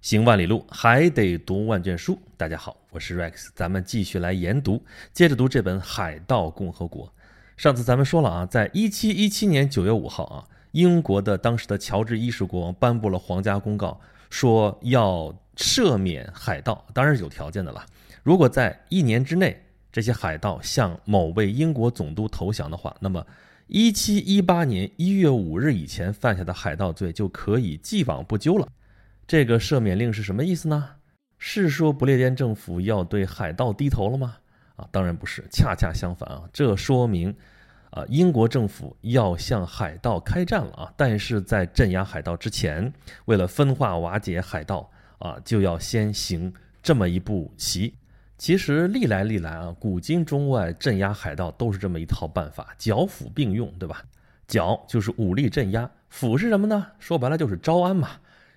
行万里路，还得读万卷书。大家好，我是 Rex，咱们继续来研读，接着读这本《海盗共和国》。上次咱们说了啊，在一七一七年九月五号啊，英国的当时的乔治一世国王颁布了皇家公告，说要赦免海盗，当然是有条件的了。如果在一年之内，这些海盗向某位英国总督投降的话，那么一七一八年一月五日以前犯下的海盗罪就可以既往不咎了。这个赦免令是什么意思呢？是说不列颠政府要对海盗低头了吗？啊，当然不是，恰恰相反啊，这说明，啊，英国政府要向海盗开战了啊！但是在镇压海盗之前，为了分化瓦解海盗啊，就要先行这么一步棋。其实历来历来啊，古今中外镇压海盗都是这么一套办法，剿抚并用，对吧？剿就是武力镇压，抚是什么呢？说白了就是招安嘛。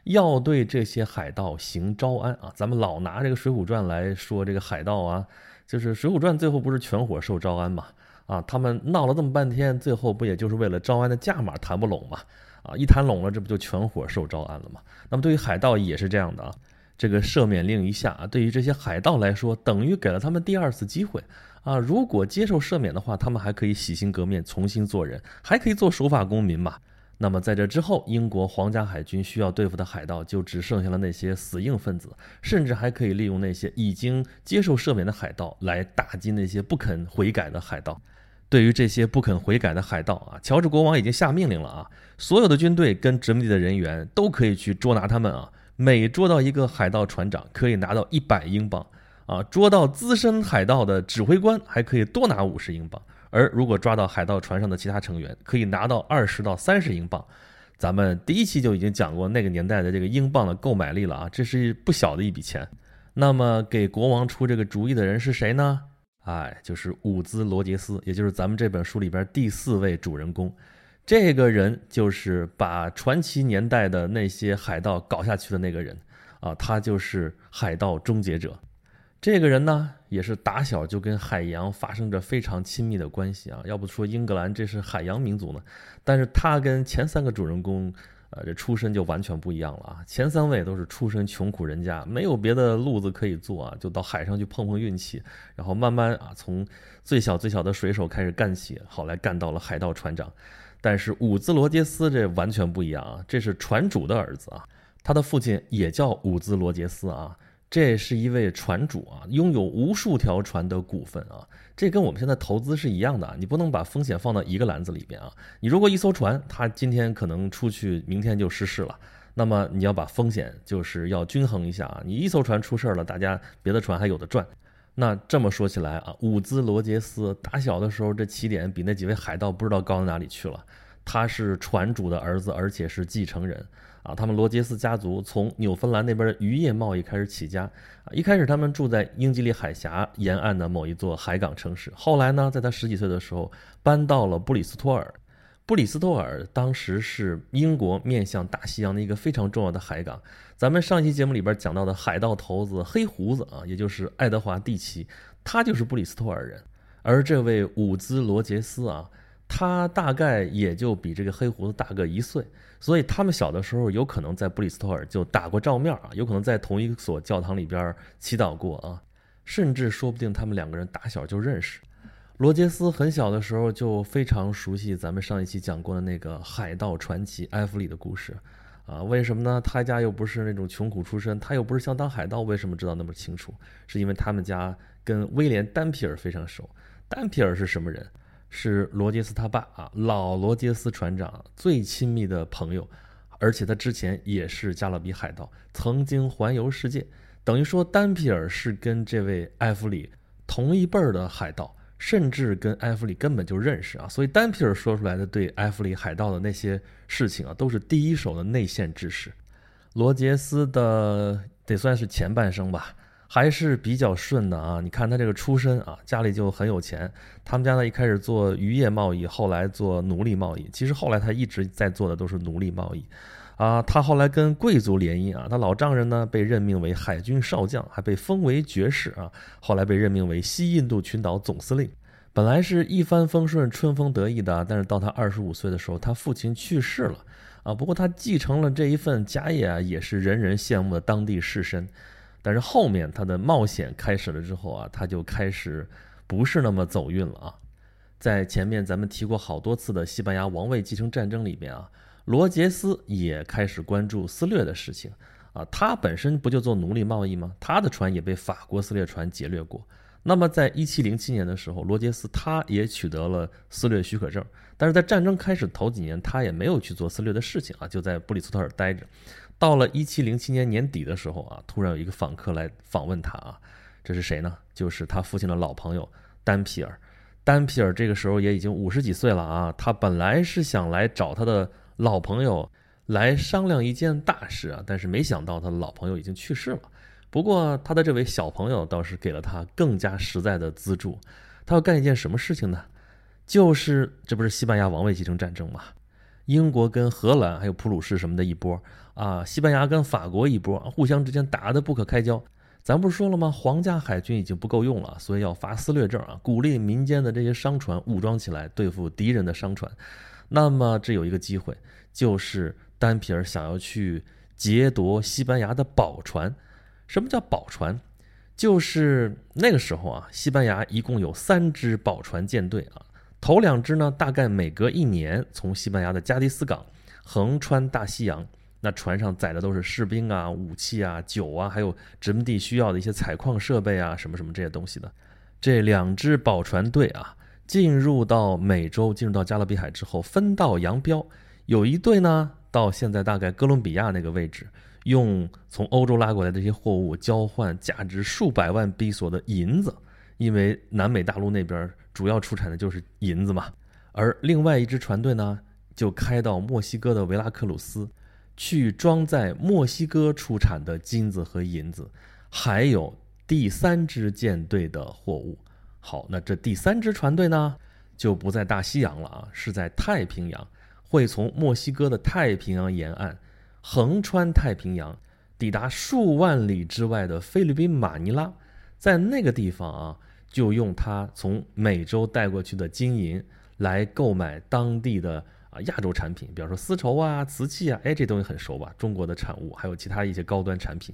要对这些海盗行招安啊！咱们老拿这个《水浒传》来说这个海盗啊，就是《水浒传》最后不是全伙受招安嘛？啊，他们闹了这么半天，最后不也就是为了招安的价码谈不拢嘛？啊，一谈拢了，这不就全伙受招安了吗？那么对于海盗也是这样的啊，这个赦免令一下啊，对于这些海盗来说，等于给了他们第二次机会啊！如果接受赦免的话，他们还可以洗心革面，重新做人，还可以做守法公民嘛？那么在这之后，英国皇家海军需要对付的海盗就只剩下了那些死硬分子，甚至还可以利用那些已经接受赦免的海盗来打击那些不肯悔改的海盗。对于这些不肯悔改的海盗啊，乔治国王已经下命令了啊，所有的军队跟殖民地的人员都可以去捉拿他们啊，每捉到一个海盗船长可以拿到一百英镑啊，捉到资深海盗的指挥官还可以多拿五十英镑。而如果抓到海盗船上的其他成员，可以拿到二十到三十英镑。咱们第一期就已经讲过那个年代的这个英镑的购买力了啊，这是不小的一笔钱。那么给国王出这个主意的人是谁呢？哎，就是伍兹罗杰斯，也就是咱们这本书里边第四位主人公。这个人就是把传奇年代的那些海盗搞下去的那个人啊，他就是海盗终结者。这个人呢，也是打小就跟海洋发生着非常亲密的关系啊。要不说英格兰这是海洋民族呢，但是他跟前三个主人公，呃，这出身就完全不一样了啊。前三位都是出身穷苦人家，没有别的路子可以做啊，就到海上去碰碰运气，然后慢慢啊，从最小最小的水手开始干起，后来干到了海盗船长。但是伍兹罗杰斯这完全不一样啊，这是船主的儿子啊，他的父亲也叫伍兹罗杰斯啊。这是一位船主啊，拥有无数条船的股份啊，这跟我们现在投资是一样的啊，你不能把风险放到一个篮子里边啊。你如果一艘船，它今天可能出去，明天就失事了，那么你要把风险就是要均衡一下啊。你一艘船出事了，大家别的船还有的赚。那这么说起来啊，伍兹罗杰斯打小的时候这起点比那几位海盗不知道高到哪里去了。他是船主的儿子，而且是继承人。啊，他们罗杰斯家族从纽芬兰那边的渔业贸易开始起家。啊，一开始他们住在英吉利海峡沿岸的某一座海港城市。后来呢，在他十几岁的时候，搬到了布里斯托尔。布里斯托尔当时是英国面向大西洋的一个非常重要的海港。咱们上期节目里边讲到的海盗头子黑胡子啊，也就是爱德华蒂奇，他就是布里斯托尔人。而这位伍兹罗杰斯啊。他大概也就比这个黑胡子大个一岁，所以他们小的时候有可能在布里斯托尔就打过照面啊，有可能在同一所教堂里边祈祷过啊，甚至说不定他们两个人打小就认识。罗杰斯很小的时候就非常熟悉咱们上一期讲过的那个海盗传奇埃弗里的故事啊，为什么呢？他家又不是那种穷苦出身，他又不是想当海盗，为什么知道那么清楚？是因为他们家跟威廉丹皮尔非常熟。丹皮尔是什么人？是罗杰斯他爸啊，老罗杰斯船长最亲密的朋友，而且他之前也是加勒比海盗，曾经环游世界。等于说，丹皮尔是跟这位埃弗里同一辈儿的海盗，甚至跟埃弗里根本就认识啊。所以，丹皮尔说出来的对埃弗里海盗的那些事情啊，都是第一手的内线知识。罗杰斯的得算是前半生吧。还是比较顺的啊！你看他这个出身啊，家里就很有钱。他们家呢一开始做渔业贸易，后来做奴隶贸易。其实后来他一直在做的都是奴隶贸易，啊，他后来跟贵族联姻啊。他老丈人呢被任命为海军少将，还被封为爵士啊。后来被任命为西印度群岛总司令。本来是一帆风顺、春风得意的，但是到他二十五岁的时候，他父亲去世了。啊。不过他继承了这一份家业啊，也是人人羡慕的当地士绅。但是后面他的冒险开始了之后啊，他就开始不是那么走运了啊。在前面咱们提过好多次的西班牙王位继承战争里面啊，罗杰斯也开始关注撕掠的事情啊。他本身不就做奴隶贸易吗？他的船也被法国撕掠船劫掠过。那么在一七零七年的时候，罗杰斯他也取得了撕掠许可证，但是在战争开始头几年，他也没有去做撕掠的事情啊，就在布里斯托尔待着。到了一七零七年年底的时候啊，突然有一个访客来访问他啊，这是谁呢？就是他父亲的老朋友丹皮尔。丹皮尔这个时候也已经五十几岁了啊，他本来是想来找他的老朋友来商量一件大事啊，但是没想到他的老朋友已经去世了。不过他的这位小朋友倒是给了他更加实在的资助，他要干一件什么事情呢？就是这不是西班牙王位继承战争吗？英国跟荷兰还有普鲁士什么的一波啊，西班牙跟法国一波，互相之间打得不可开交。咱不是说了吗？皇家海军已经不够用了，所以要发撕掠证啊，鼓励民间的这些商船武装起来对付敌人的商船。那么这有一个机会，就是丹皮尔想要去劫夺西班牙的宝船。什么叫宝船？就是那个时候啊，西班牙一共有三支宝船舰队啊，头两支呢，大概每隔一年从西班牙的加的斯港横穿大西洋。那船上载的都是士兵啊、武器啊、酒啊，还有殖民地需要的一些采矿设备啊，什么什么这些东西的。这两支宝船队啊，进入到美洲，进入到加勒比海之后，分道扬镳。有一队呢，到现在大概哥伦比亚那个位置，用从欧洲拉过来的这些货物交换价值数百万比索的银子，因为南美大陆那边主要出产的就是银子嘛。而另外一支船队呢，就开到墨西哥的维拉克鲁斯。去装载墨西哥出产的金子和银子，还有第三支舰队的货物。好，那这第三支船队呢，就不在大西洋了啊，是在太平洋，会从墨西哥的太平洋沿岸横穿太平洋，抵达数万里之外的菲律宾马尼拉，在那个地方啊，就用它从美洲带过去的金银来购买当地的。啊，亚洲产品，比方说丝绸啊、瓷器啊，哎，这东西很熟吧？中国的产物，还有其他一些高端产品。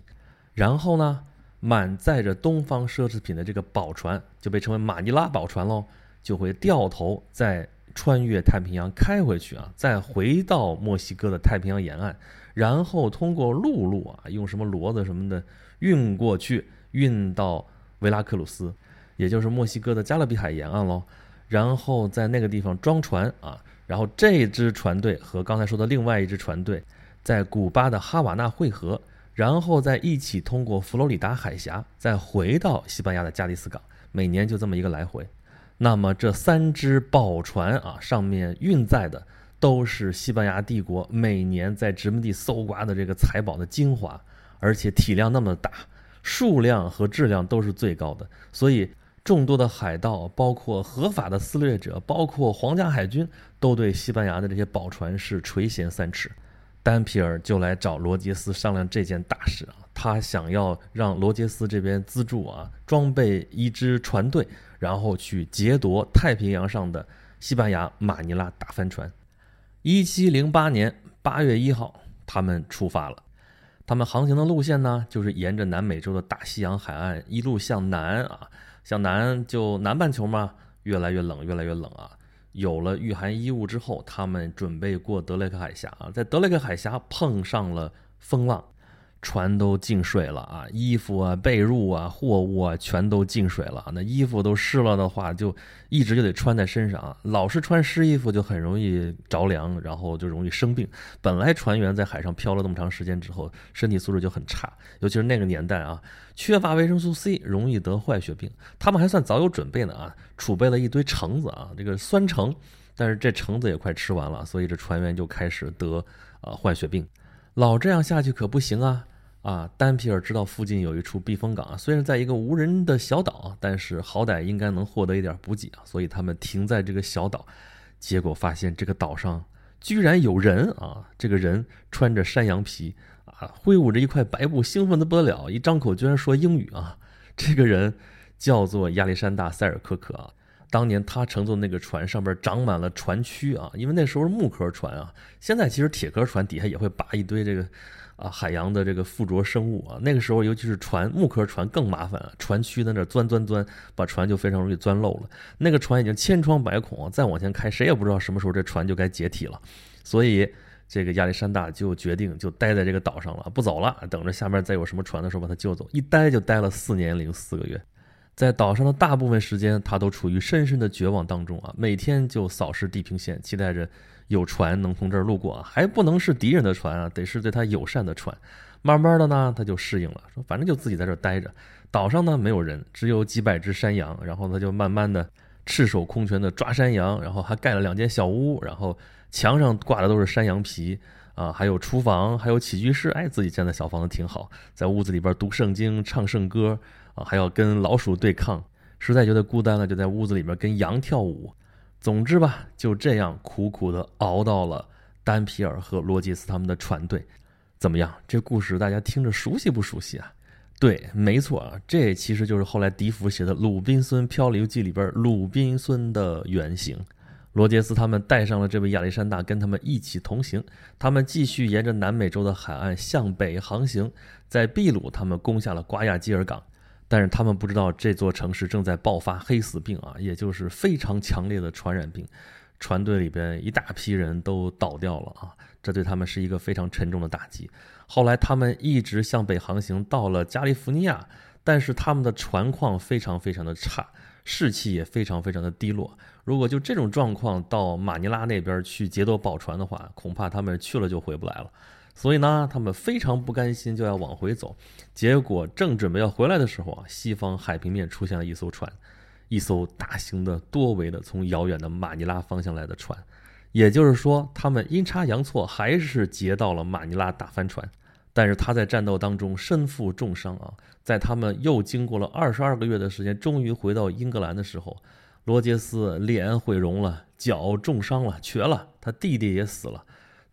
然后呢，满载着东方奢侈品的这个宝船就被称为马尼拉宝船喽，就会掉头再穿越太平洋开回去啊，再回到墨西哥的太平洋沿岸，然后通过陆路啊，用什么骡子什么的运过去，运到维拉克鲁斯，也就是墨西哥的加勒比海沿岸喽，然后在那个地方装船啊。然后这支船队和刚才说的另外一支船队，在古巴的哈瓦那汇合，然后再一起通过佛罗里达海峡，再回到西班牙的加的斯港，每年就这么一个来回。那么这三只宝船啊，上面运载的都是西班牙帝国每年在殖民地搜刮的这个财宝的精华，而且体量那么大，数量和质量都是最高的，所以。众多的海盗，包括合法的撕掠者，包括皇家海军，都对西班牙的这些宝船是垂涎三尺。丹皮尔就来找罗杰斯商量这件大事啊，他想要让罗杰斯这边资助啊，装备一支船队，然后去劫夺太平洋上的西班牙马尼拉大帆船。一七零八年八月一号，他们出发了。他们航行的路线呢，就是沿着南美洲的大西洋海岸一路向南啊。向南就南半球嘛，越来越冷，越来越冷啊！有了御寒衣物之后，他们准备过德雷克海峡啊，在德雷克海峡碰上了风浪。船都进水了啊，衣服啊、被褥啊、货物啊，全都进水了。那衣服都湿了的话，就一直就得穿在身上，啊老是穿湿衣服就很容易着凉，然后就容易生病。本来船员在海上漂了那么长时间之后，身体素质就很差，尤其是那个年代啊，缺乏维生素 C，容易得坏血病。他们还算早有准备呢啊，储备了一堆橙子啊，这个酸橙，但是这橙子也快吃完了，所以这船员就开始得啊坏血病。老这样下去可不行啊！啊，丹皮尔知道附近有一处避风港啊，虽然在一个无人的小岛，但是好歹应该能获得一点补给啊，所以他们停在这个小岛，结果发现这个岛上居然有人啊！这个人穿着山羊皮啊，挥舞着一块白布，兴奋的不得了，一张口居然说英语啊！这个人叫做亚历山大·塞尔科克啊，当年他乘坐那个船上边长满了船蛆啊，因为那时候是木壳船啊，现在其实铁壳船底下也会拔一堆这个啊海洋的这个附着生物啊。那个时候尤其是船木壳船更麻烦啊，船蛆在那钻钻钻，把船就非常容易钻漏了。那个船已经千疮百孔，再往前开，谁也不知道什么时候这船就该解体了。所以这个亚历山大就决定就待在这个岛上了，不走了，等着下面再有什么船的时候把他救走。一待就待了四年零四个月。在岛上的大部分时间，他都处于深深的绝望当中啊！每天就扫视地平线，期待着有船能从这儿路过啊，还不能是敌人的船啊，得是对他友善的船。慢慢的呢，他就适应了，说反正就自己在这儿待着。岛上呢没有人，只有几百只山羊，然后他就慢慢的赤手空拳的抓山羊，然后还盖了两间小屋，然后墙上挂的都是山羊皮啊，还有厨房，还有起居室，哎，自己建的小房子挺好，在屋子里边读圣经、唱圣歌啊。还要跟老鼠对抗，实在觉得孤单了，就在屋子里面跟羊跳舞。总之吧，就这样苦苦的熬到了丹皮尔和罗杰斯他们的船队。怎么样？这故事大家听着熟悉不熟悉啊？对，没错啊，这其实就是后来笛福写的《鲁滨孙漂流记》里边鲁滨孙的原型。罗杰斯他们带上了这位亚历山大，跟他们一起同行。他们继续沿着南美洲的海岸向北航行，在秘鲁，他们攻下了瓜亚基尔港。但是他们不知道这座城市正在爆发黑死病啊，也就是非常强烈的传染病，船队里边一大批人都倒掉了啊，这对他们是一个非常沉重的打击。后来他们一直向北航行，到了加利福尼亚，但是他们的船况非常非常的差，士气也非常非常的低落。如果就这种状况到马尼拉那边去劫夺宝船的话，恐怕他们去了就回不来了。所以呢，他们非常不甘心，就要往回走。结果正准备要回来的时候啊，西方海平面出现了一艘船，一艘大型的、多维的从遥远的马尼拉方向来的船。也就是说，他们阴差阳错还是劫到了马尼拉大帆船。但是他在战斗当中身负重伤啊，在他们又经过了二十二个月的时间，终于回到英格兰的时候，罗杰斯脸毁容了，脚重伤了，瘸了，他弟弟也死了。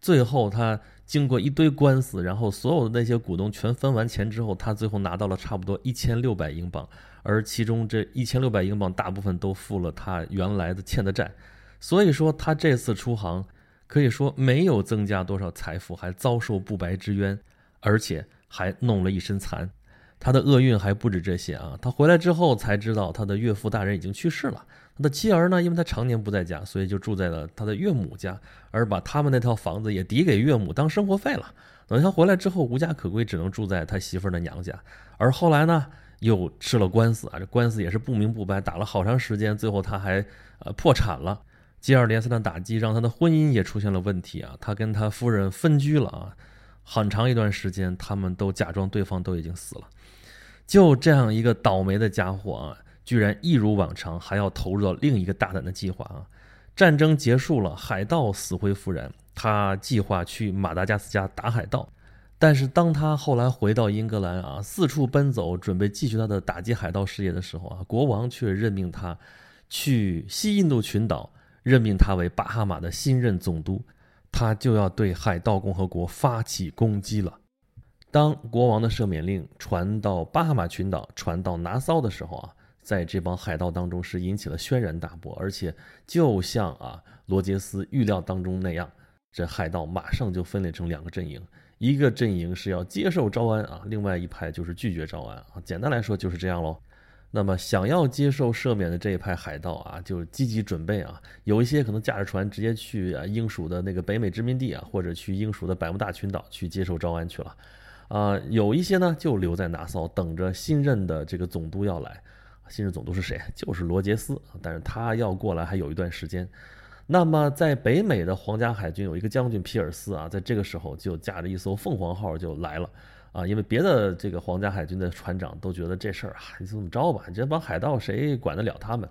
最后他。经过一堆官司，然后所有的那些股东全分完钱之后，他最后拿到了差不多一千六百英镑，而其中这一千六百英镑大部分都付了他原来的欠的债，所以说他这次出航可以说没有增加多少财富，还遭受不白之冤，而且还弄了一身残。他的厄运还不止这些啊！他回来之后才知道他的岳父大人已经去世了。他的妻儿呢，因为他常年不在家，所以就住在了他的岳母家，而把他们那套房子也抵给岳母当生活费了。等他回来之后，无家可归，只能住在他媳妇儿的娘家。而后来呢，又吃了官司啊，这官司也是不明不白，打了好长时间，最后他还呃破产了。接二连三的打击让他的婚姻也出现了问题啊，他跟他夫人分居了啊，很长一段时间，他们都假装对方都已经死了。就这样一个倒霉的家伙啊！居然一如往常，还要投入到另一个大胆的计划啊！战争结束了，海盗死灰复燃，他计划去马达加斯加打海盗。但是当他后来回到英格兰啊，四处奔走，准备继续他的打击海盗事业的时候啊，国王却任命他去西印度群岛，任命他为巴哈马的新任总督，他就要对海盗共和国发起攻击了。当国王的赦免令传到巴哈马群岛，传到拿骚的时候啊。在这帮海盗当中是引起了轩然大波，而且就像啊罗杰斯预料当中那样，这海盗马上就分裂成两个阵营，一个阵营是要接受招安啊，另外一派就是拒绝招安啊。简单来说就是这样喽。那么想要接受赦免的这一派海盗啊，就积极准备啊，有一些可能驾着船直接去啊英属的那个北美殖民地啊，或者去英属的百慕大群岛去接受招安去了，啊，有一些呢就留在拿骚等着新任的这个总督要来。新任总督是谁？就是罗杰斯，但是他要过来还有一段时间。那么在北美的皇家海军有一个将军皮尔斯啊，在这个时候就驾着一艘凤凰号就来了啊，因为别的这个皇家海军的船长都觉得这事儿啊，你就这么着吧，这帮海盗谁管得了他们？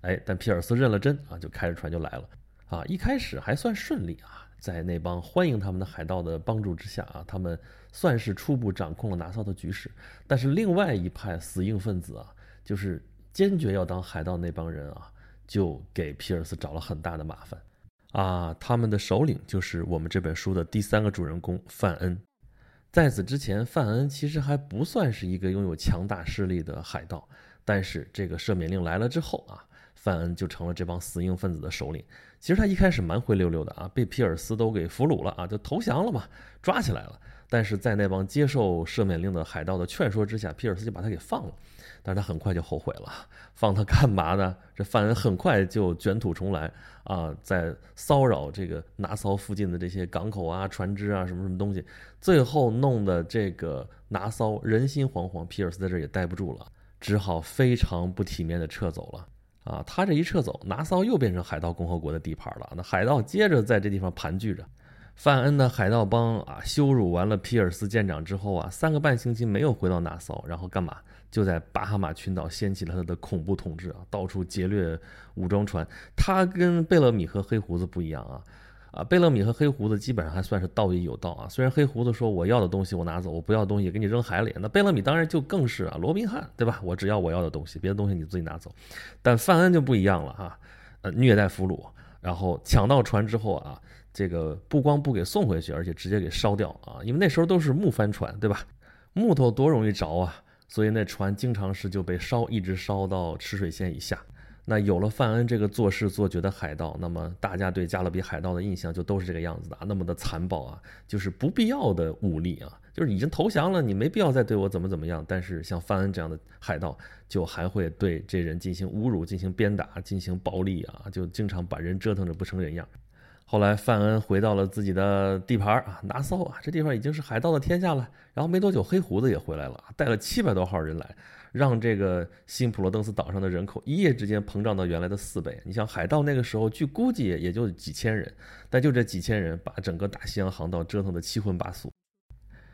哎，但皮尔斯认了真啊，就开着船就来了啊。一开始还算顺利啊，在那帮欢迎他们的海盗的帮助之下啊，他们算是初步掌控了拿骚的局势。但是另外一派死硬分子啊。就是坚决要当海盗那帮人啊，就给皮尔斯找了很大的麻烦啊。他们的首领就是我们这本书的第三个主人公范恩。在此之前，范恩其实还不算是一个拥有强大势力的海盗，但是这个赦免令来了之后啊。范恩就成了这帮死硬分子的首领。其实他一开始蛮灰溜溜的啊，被皮尔斯都给俘虏了啊，就投降了嘛，抓起来了。但是在那帮接受赦免令的海盗的劝说之下，皮尔斯就把他给放了。但是他很快就后悔了，放他干嘛呢？这范恩很快就卷土重来啊，在骚扰这个拿骚附近的这些港口啊、船只啊什么什么东西，最后弄得这个拿骚人心惶惶，皮尔斯在这也待不住了，只好非常不体面的撤走了。啊，他这一撤走，拿骚又变成海盗共和国的地盘了。那海盗接着在这地方盘踞着。范恩的海盗帮啊，羞辱完了皮尔斯舰长之后啊，三个半星期没有回到纳骚，然后干嘛？就在巴哈马群岛掀起了他的恐怖统治啊，到处劫掠武装船。他跟贝勒米和黑胡子不一样啊，啊，贝勒米和黑胡子基本上还算是道义有道啊。虽然黑胡子说我要的东西我拿走，我不要东西给你扔海里，那贝勒米当然就更是啊，罗宾汉对吧？我只要我要的东西，别的东西你自己拿走。但范恩就不一样了哈，呃，虐待俘虏，然后抢到船之后啊。这个不光不给送回去，而且直接给烧掉啊！因为那时候都是木帆船，对吧？木头多容易着啊，所以那船经常是就被烧，一直烧到赤水线以下。那有了范恩这个做事做绝的海盗，那么大家对加勒比海盗的印象就都是这个样子的啊，那么的残暴啊，就是不必要的武力啊，就是已经投降了，你没必要再对我怎么怎么样。但是像范恩这样的海盗，就还会对这人进行侮辱、进行鞭打、进行暴力啊，就经常把人折腾着不成人样。后来范恩回到了自己的地盘啊，拿骚啊，这地方已经是海盗的天下了。然后没多久，黑胡子也回来了，带了七百多号人来，让这个新普罗登斯岛上的人口一夜之间膨胀到原来的四倍。你像海盗那个时候，据估计也就几千人，但就这几千人把整个大西洋航道折腾得七荤八素。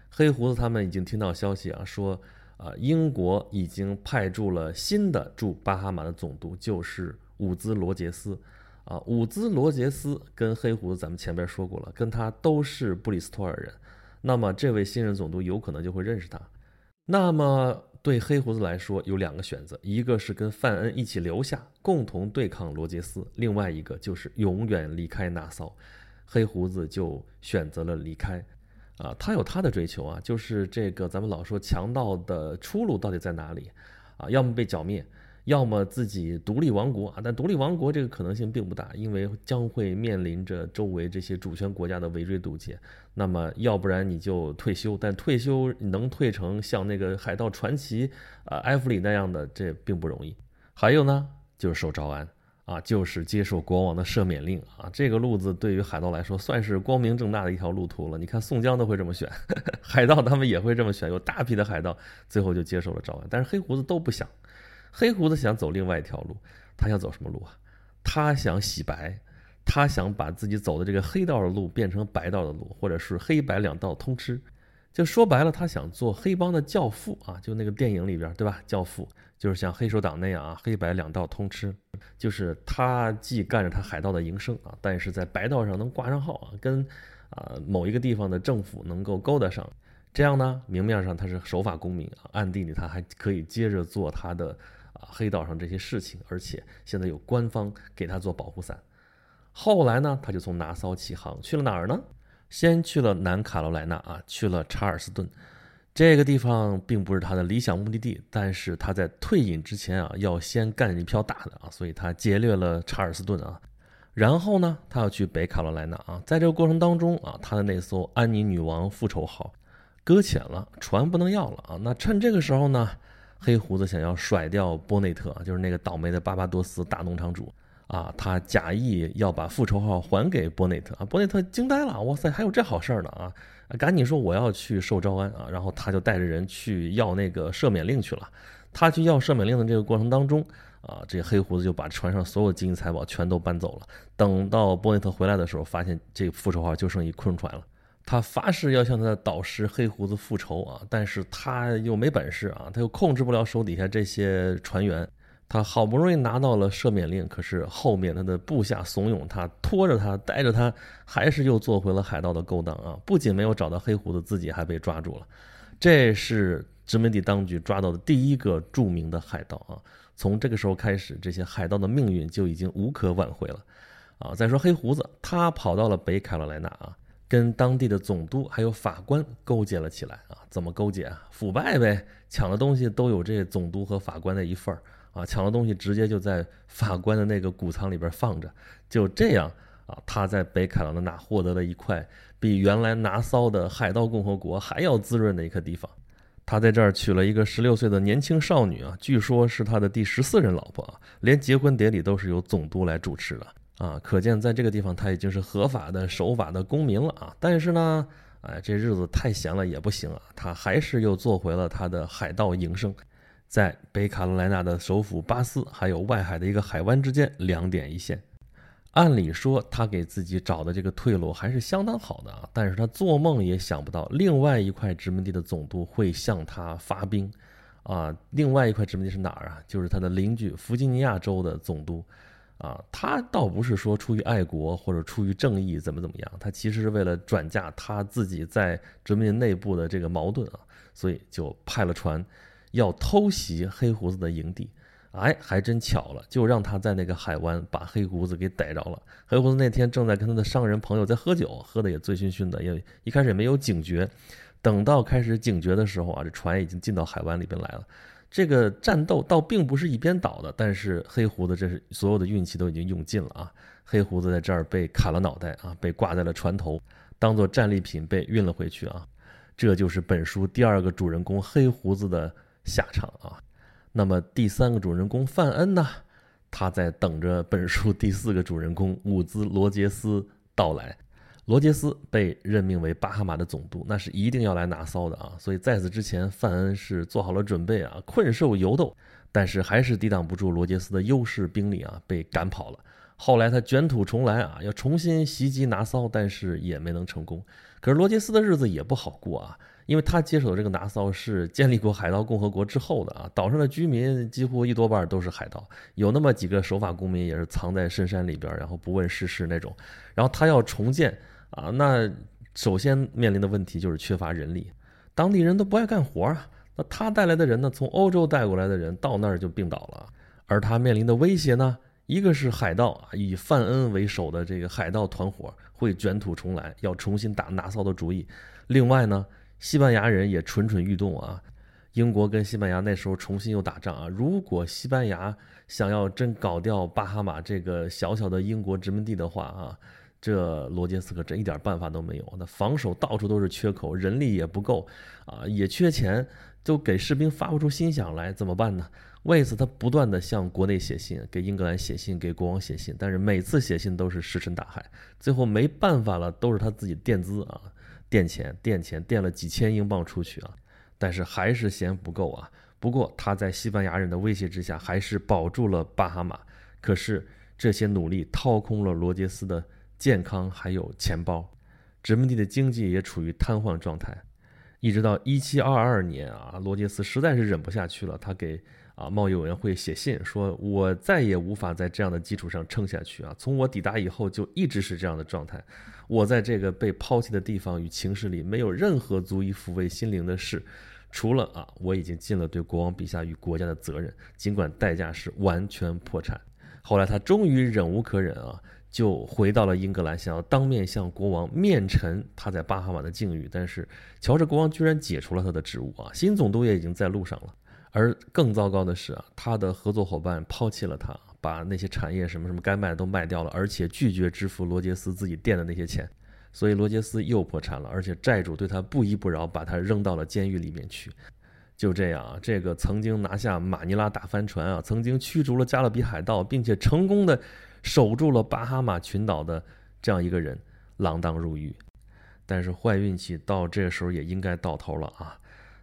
黑胡子他们已经听到消息啊，说啊，英国已经派驻了新的驻巴哈马的总督，就是伍兹罗杰斯。啊，伍兹罗杰斯跟黑胡子，咱们前边说过了，跟他都是布里斯托尔人。那么这位新任总督有可能就会认识他。那么对黑胡子来说有两个选择，一个是跟范恩一起留下，共同对抗罗杰斯；另外一个就是永远离开纳骚。黑胡子就选择了离开。啊，他有他的追求啊，就是这个咱们老说强盗的出路到底在哪里？啊，要么被剿灭。要么自己独立王国啊，但独立王国这个可能性并不大，因为将会面临着周围这些主权国家的围追堵截。那么，要不然你就退休，但退休能退成像那个海盗传奇啊埃弗里那样的，这并不容易。还有呢，就是受招安啊，就是接受国王的赦免令啊，这个路子对于海盗来说算是光明正大的一条路途了。你看宋江都会这么选，海盗他们也会这么选，有大批的海盗最后就接受了招安，但是黑胡子都不想。黑胡子想走另外一条路，他想走什么路啊？他想洗白，他想把自己走的这个黑道的路变成白道的路，或者是黑白两道通吃。就说白了，他想做黑帮的教父啊！就那个电影里边，对吧？教父就是像黑手党那样啊，黑白两道通吃，就是他既干着他海盗的营生啊，但是在白道上能挂上号啊，跟啊某一个地方的政府能够勾搭上。这样呢，明面上他是守法公民啊，暗地里他还可以接着做他的。黑道上这些事情，而且现在有官方给他做保护伞。后来呢，他就从拿骚起航去了哪儿呢？先去了南卡罗来纳啊，去了查尔斯顿。这个地方并不是他的理想目的地，但是他在退隐之前啊，要先干一票大的啊，所以他劫掠了查尔斯顿啊。然后呢，他要去北卡罗来纳啊，在这个过程当中啊，他的那艘安妮女王复仇号搁浅了，船不能要了啊。那趁这个时候呢？黑胡子想要甩掉波内特，就是那个倒霉的巴巴多斯大农场主啊，他假意要把复仇号还给波内特啊，波内特惊呆了，哇塞，还有这好事儿呢啊，赶紧说我要去受招安啊，然后他就带着人去要那个赦免令去了。他去要赦免令的这个过程当中啊，这黑胡子就把船上所有金银财宝全都搬走了。等到波内特回来的时候，发现这复仇号就剩一空船了。他发誓要向他的导师黑胡子复仇啊，但是他又没本事啊，他又控制不了手底下这些船员。他好不容易拿到了赦免令，可是后面他的部下怂恿他，拖着他，带着他，还是又做回了海盗的勾当啊！不仅没有找到黑胡子，自己还被抓住了。这是殖民地当局抓到的第一个著名的海盗啊！从这个时候开始，这些海盗的命运就已经无可挽回了啊！再说黑胡子，他跑到了北卡罗来纳啊。跟当地的总督还有法官勾结了起来啊？怎么勾结啊？腐败呗，抢的东西都有这总督和法官的一份儿啊，抢了东西直接就在法官的那个谷仓里边放着，就这样啊，他在北卡罗来纳获得了一块比原来拿骚的海盗共和国还要滋润的一块地方。他在这儿娶了一个十六岁的年轻少女啊，据说是他的第十四任老婆啊，连结婚典礼都是由总督来主持的啊，可见在这个地方他已经是合法的守法的公民了啊。但是呢，哎，这日子太闲了也不行啊，他还是又做回了他的海盗营生。在北卡罗来纳的首府巴斯，还有外海的一个海湾之间，两点一线。按理说，他给自己找的这个退路还是相当好的啊，但是他做梦也想不到，另外一块殖民地的总督会向他发兵，啊，另外一块殖民地是哪儿啊？就是他的邻居弗吉尼亚州的总督，啊，他倒不是说出于爱国或者出于正义怎么怎么样，他其实是为了转嫁他自己在殖民内部的这个矛盾啊，所以就派了船。要偷袭黑胡子的营地，哎，还真巧了，就让他在那个海湾把黑胡子给逮着了。黑胡子那天正在跟他的商人朋友在喝酒，喝的也醉醺醺的，也一开始也没有警觉。等到开始警觉的时候啊，这船已经进到海湾里边来了。这个战斗倒并不是一边倒的，但是黑胡子这是所有的运气都已经用尽了啊。黑胡子在这儿被砍了脑袋啊，被挂在了船头，当做战利品被运了回去啊。这就是本书第二个主人公黑胡子的。下场啊，那么第三个主人公范恩呢？他在等着本书第四个主人公伍兹罗杰斯到来。罗杰斯被任命为巴哈马的总督，那是一定要来拿骚的啊！所以在此之前，范恩是做好了准备啊，困兽犹斗，但是还是抵挡不住罗杰斯的优势兵力啊，被赶跑了。后来他卷土重来啊，要重新袭击拿骚，但是也没能成功。可是罗杰斯的日子也不好过啊。因为他接手的这个拿骚是建立过海盗共和国之后的啊，岛上的居民几乎一多半都是海盗，有那么几个守法公民也是藏在深山里边，然后不问世事那种。然后他要重建啊，那首先面临的问题就是缺乏人力，当地人都不爱干活啊。那他带来的人呢，从欧洲带过来的人到那儿就病倒了，而他面临的威胁呢，一个是海盗啊，以范恩为首的这个海盗团伙会卷土重来，要重新打拿骚的主意。另外呢。西班牙人也蠢蠢欲动啊！英国跟西班牙那时候重新又打仗啊！如果西班牙想要真搞掉巴哈马这个小小的英国殖民地的话啊，这罗杰斯可真一点办法都没有。那防守到处都是缺口，人力也不够啊，也缺钱，就给士兵发不出心想来，怎么办呢？为此，他不断的向国内写信，给英格兰写信，给国王写信，但是每次写信都是石沉大海。最后没办法了，都是他自己垫资啊。垫钱，垫钱，垫了几千英镑出去啊，但是还是嫌不够啊。不过他在西班牙人的威胁之下，还是保住了巴哈马。可是这些努力掏空了罗杰斯的健康还有钱包，殖民地的经济也处于瘫痪状态。一直到一七二二年啊，罗杰斯实在是忍不下去了，他给。啊，贸易委员会写信说，我再也无法在这样的基础上撑下去啊！从我抵达以后就一直是这样的状态。我在这个被抛弃的地方与情势里，没有任何足以抚慰心灵的事，除了啊，我已经尽了对国王陛下与国家的责任，尽管代价是完全破产。后来他终于忍无可忍啊，就回到了英格兰，想要当面向国王面陈他在巴哈马的境遇。但是乔治国王居然解除了他的职务啊！新总督也已经在路上了。而更糟糕的是啊，他的合作伙伴抛弃了他，把那些产业什么什么该卖的都卖掉了，而且拒绝支付罗杰斯自己垫的那些钱，所以罗杰斯又破产了，而且债主对他不依不饶，把他扔到了监狱里面去。就这样啊，这个曾经拿下马尼拉大帆船啊，曾经驱逐了加勒比海盗，并且成功的守住了巴哈马群岛的这样一个人，锒铛入狱。但是坏运气到这时候也应该到头了啊。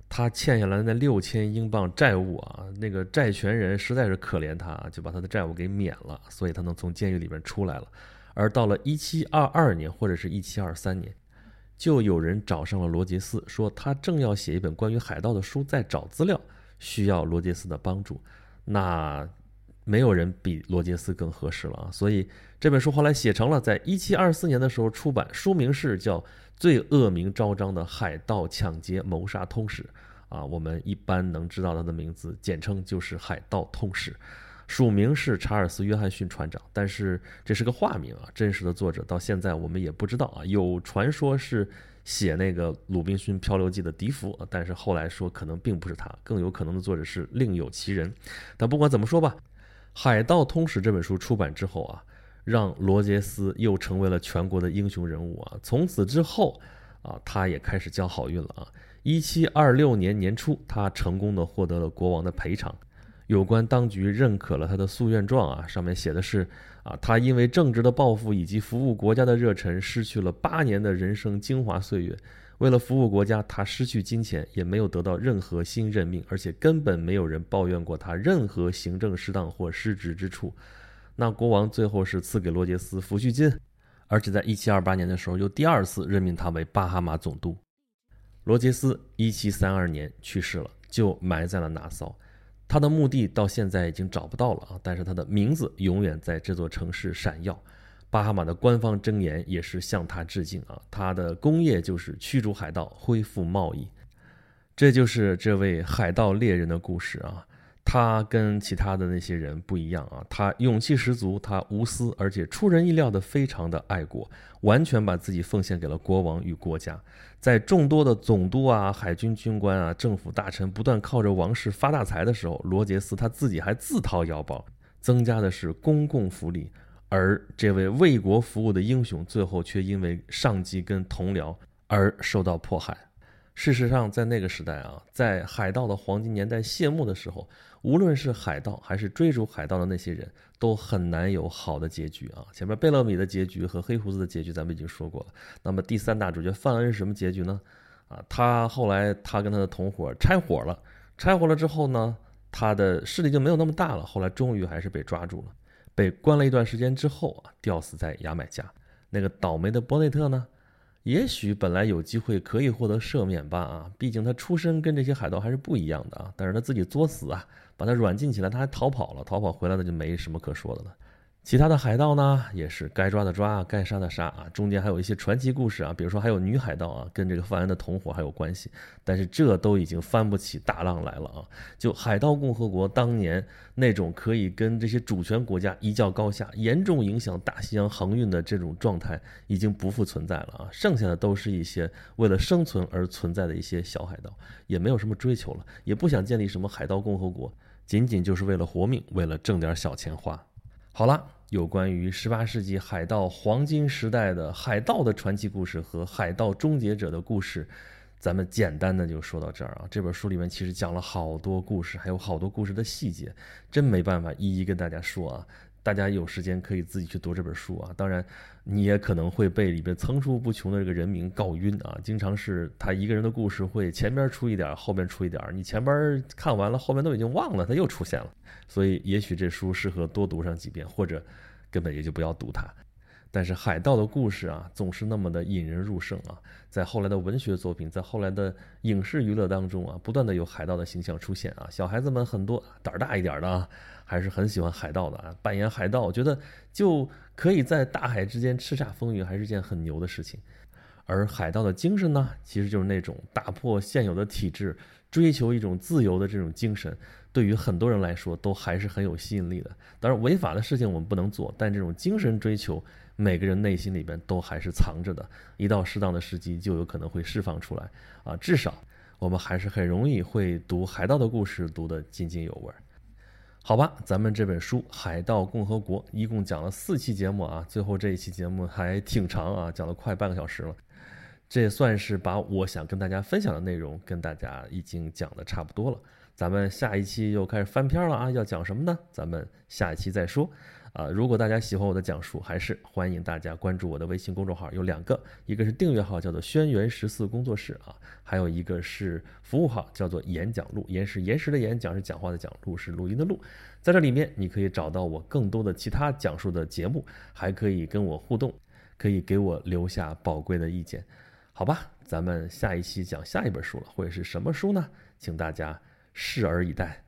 他欠下来的那六千英镑债务啊，那个债权人实在是可怜他，就把他的债务给免了，所以他能从监狱里面出来了。而到了一七二二年或者是一七二三年，就有人找上了罗杰斯，说他正要写一本关于海盗的书，在找资料，需要罗杰斯的帮助。那没有人比罗杰斯更合适了啊！所以这本书后来写成了，在一七二四年的时候出版，书名是叫。最恶名昭彰的海盗抢劫谋杀通史，啊，我们一般能知道他的名字，简称就是《海盗通史》，署名是查尔斯·约翰逊船长，但是这是个化名啊，真实的作者到现在我们也不知道啊，有传说是写那个《鲁滨逊漂流记》的笛福，但是后来说可能并不是他，更有可能的作者是另有其人。但不管怎么说吧，《海盗通史》这本书出版之后啊，让罗杰斯又成为了全国的英雄人物啊。从此之后啊，他也开始交好运了啊。一七二六年年初，他成功的获得了国王的赔偿。有关当局认可了他的诉愿状啊，上面写的是啊，他因为政治的抱负以及服务国家的热忱，失去了八年的人生精华岁月。为了服务国家，他失去金钱，也没有得到任何新任命，而且根本没有人抱怨过他任何行政失当或失职之处。那国王最后是赐给罗杰斯抚恤金，而且在一七二八年的时候又第二次任命他为巴哈马总督。罗杰斯一七三二年去世了，就埋在了拿骚。他的墓地到现在已经找不到了啊，但是他的名字永远在这座城市闪耀。巴哈马的官方箴言也是向他致敬啊，他的功业就是驱逐海盗，恢复贸易。这就是这位海盗猎人的故事啊。他跟其他的那些人不一样啊，他勇气十足，他无私，而且出人意料的非常的爱国，完全把自己奉献给了国王与国家。在众多的总督啊、海军军官啊、政府大臣不断靠着王室发大财的时候，罗杰斯他自己还自掏腰包，增加的是公共福利。而这位为国服务的英雄，最后却因为上级跟同僚而受到迫害。事实上，在那个时代啊，在海盗的黄金年代谢幕的时候，无论是海盗还是追逐海盗的那些人，都很难有好的结局啊。前面贝勒米的结局和黑胡子的结局，咱们已经说过了。那么第三大主角范恩是什么结局呢？啊，他后来他跟他的同伙拆伙了，拆伙了之后呢，他的势力就没有那么大了。后来终于还是被抓住了，被关了一段时间之后啊，吊死在牙买加。那个倒霉的波内特呢？也许本来有机会可以获得赦免吧啊，毕竟他出身跟这些海盗还是不一样的啊。但是他自己作死啊，把他软禁起来，他还逃跑了，逃跑回来那就没什么可说的了。其他的海盗呢，也是该抓的抓，该杀的杀啊。中间还有一些传奇故事啊，比如说还有女海盗啊，跟这个范恩的同伙还有关系。但是这都已经翻不起大浪来了啊！就海盗共和国当年那种可以跟这些主权国家一较高下，严重影响大西洋航运的这种状态，已经不复存在了啊！剩下的都是一些为了生存而存在的一些小海盗，也没有什么追求了，也不想建立什么海盗共和国，仅仅就是为了活命，为了挣点小钱花。好了。有关于十八世纪海盗黄金时代的海盗的传奇故事和海盗终结者的故事，咱们简单的就说到这儿啊。这本书里面其实讲了好多故事，还有好多故事的细节，真没办法一一跟大家说啊。大家有时间可以自己去读这本书啊。当然，你也可能会被里边层出不穷的这个人名告晕啊。经常是他一个人的故事会前边出一点，后边出一点，你前边看完了，后边都已经忘了，他又出现了。所以，也许这书适合多读上几遍，或者根本也就不要读它。但是海盗的故事啊，总是那么的引人入胜啊。在后来的文学作品，在后来的影视娱乐当中啊，不断的有海盗的形象出现啊。小孩子们很多胆儿大一点的啊，还是很喜欢海盗的啊。扮演海盗，我觉得就可以在大海之间叱咤风云，还是件很牛的事情。而海盗的精神呢，其实就是那种打破现有的体制，追求一种自由的这种精神，对于很多人来说都还是很有吸引力的。当然，违法的事情我们不能做，但这种精神追求，每个人内心里边都还是藏着的。一到适当的时机，就有可能会释放出来啊！至少我们还是很容易会读海盗的故事，读得津津有味儿。好吧，咱们这本书《海盗共和国》一共讲了四期节目啊，最后这一期节目还挺长啊，讲了快半个小时了。这也算是把我想跟大家分享的内容跟大家已经讲的差不多了。咱们下一期又开始翻篇了啊！要讲什么呢？咱们下一期再说。啊，如果大家喜欢我的讲述，还是欢迎大家关注我的微信公众号，有两个，一个是订阅号，叫做轩辕十四工作室啊，还有一个是服务号，叫做演讲录。延时延时的演，讲是讲话的讲，录是录音的录。在这里面，你可以找到我更多的其他讲述的节目，还可以跟我互动，可以给我留下宝贵的意见。好吧，咱们下一期讲下一本书了，会是什么书呢？请大家拭而以待。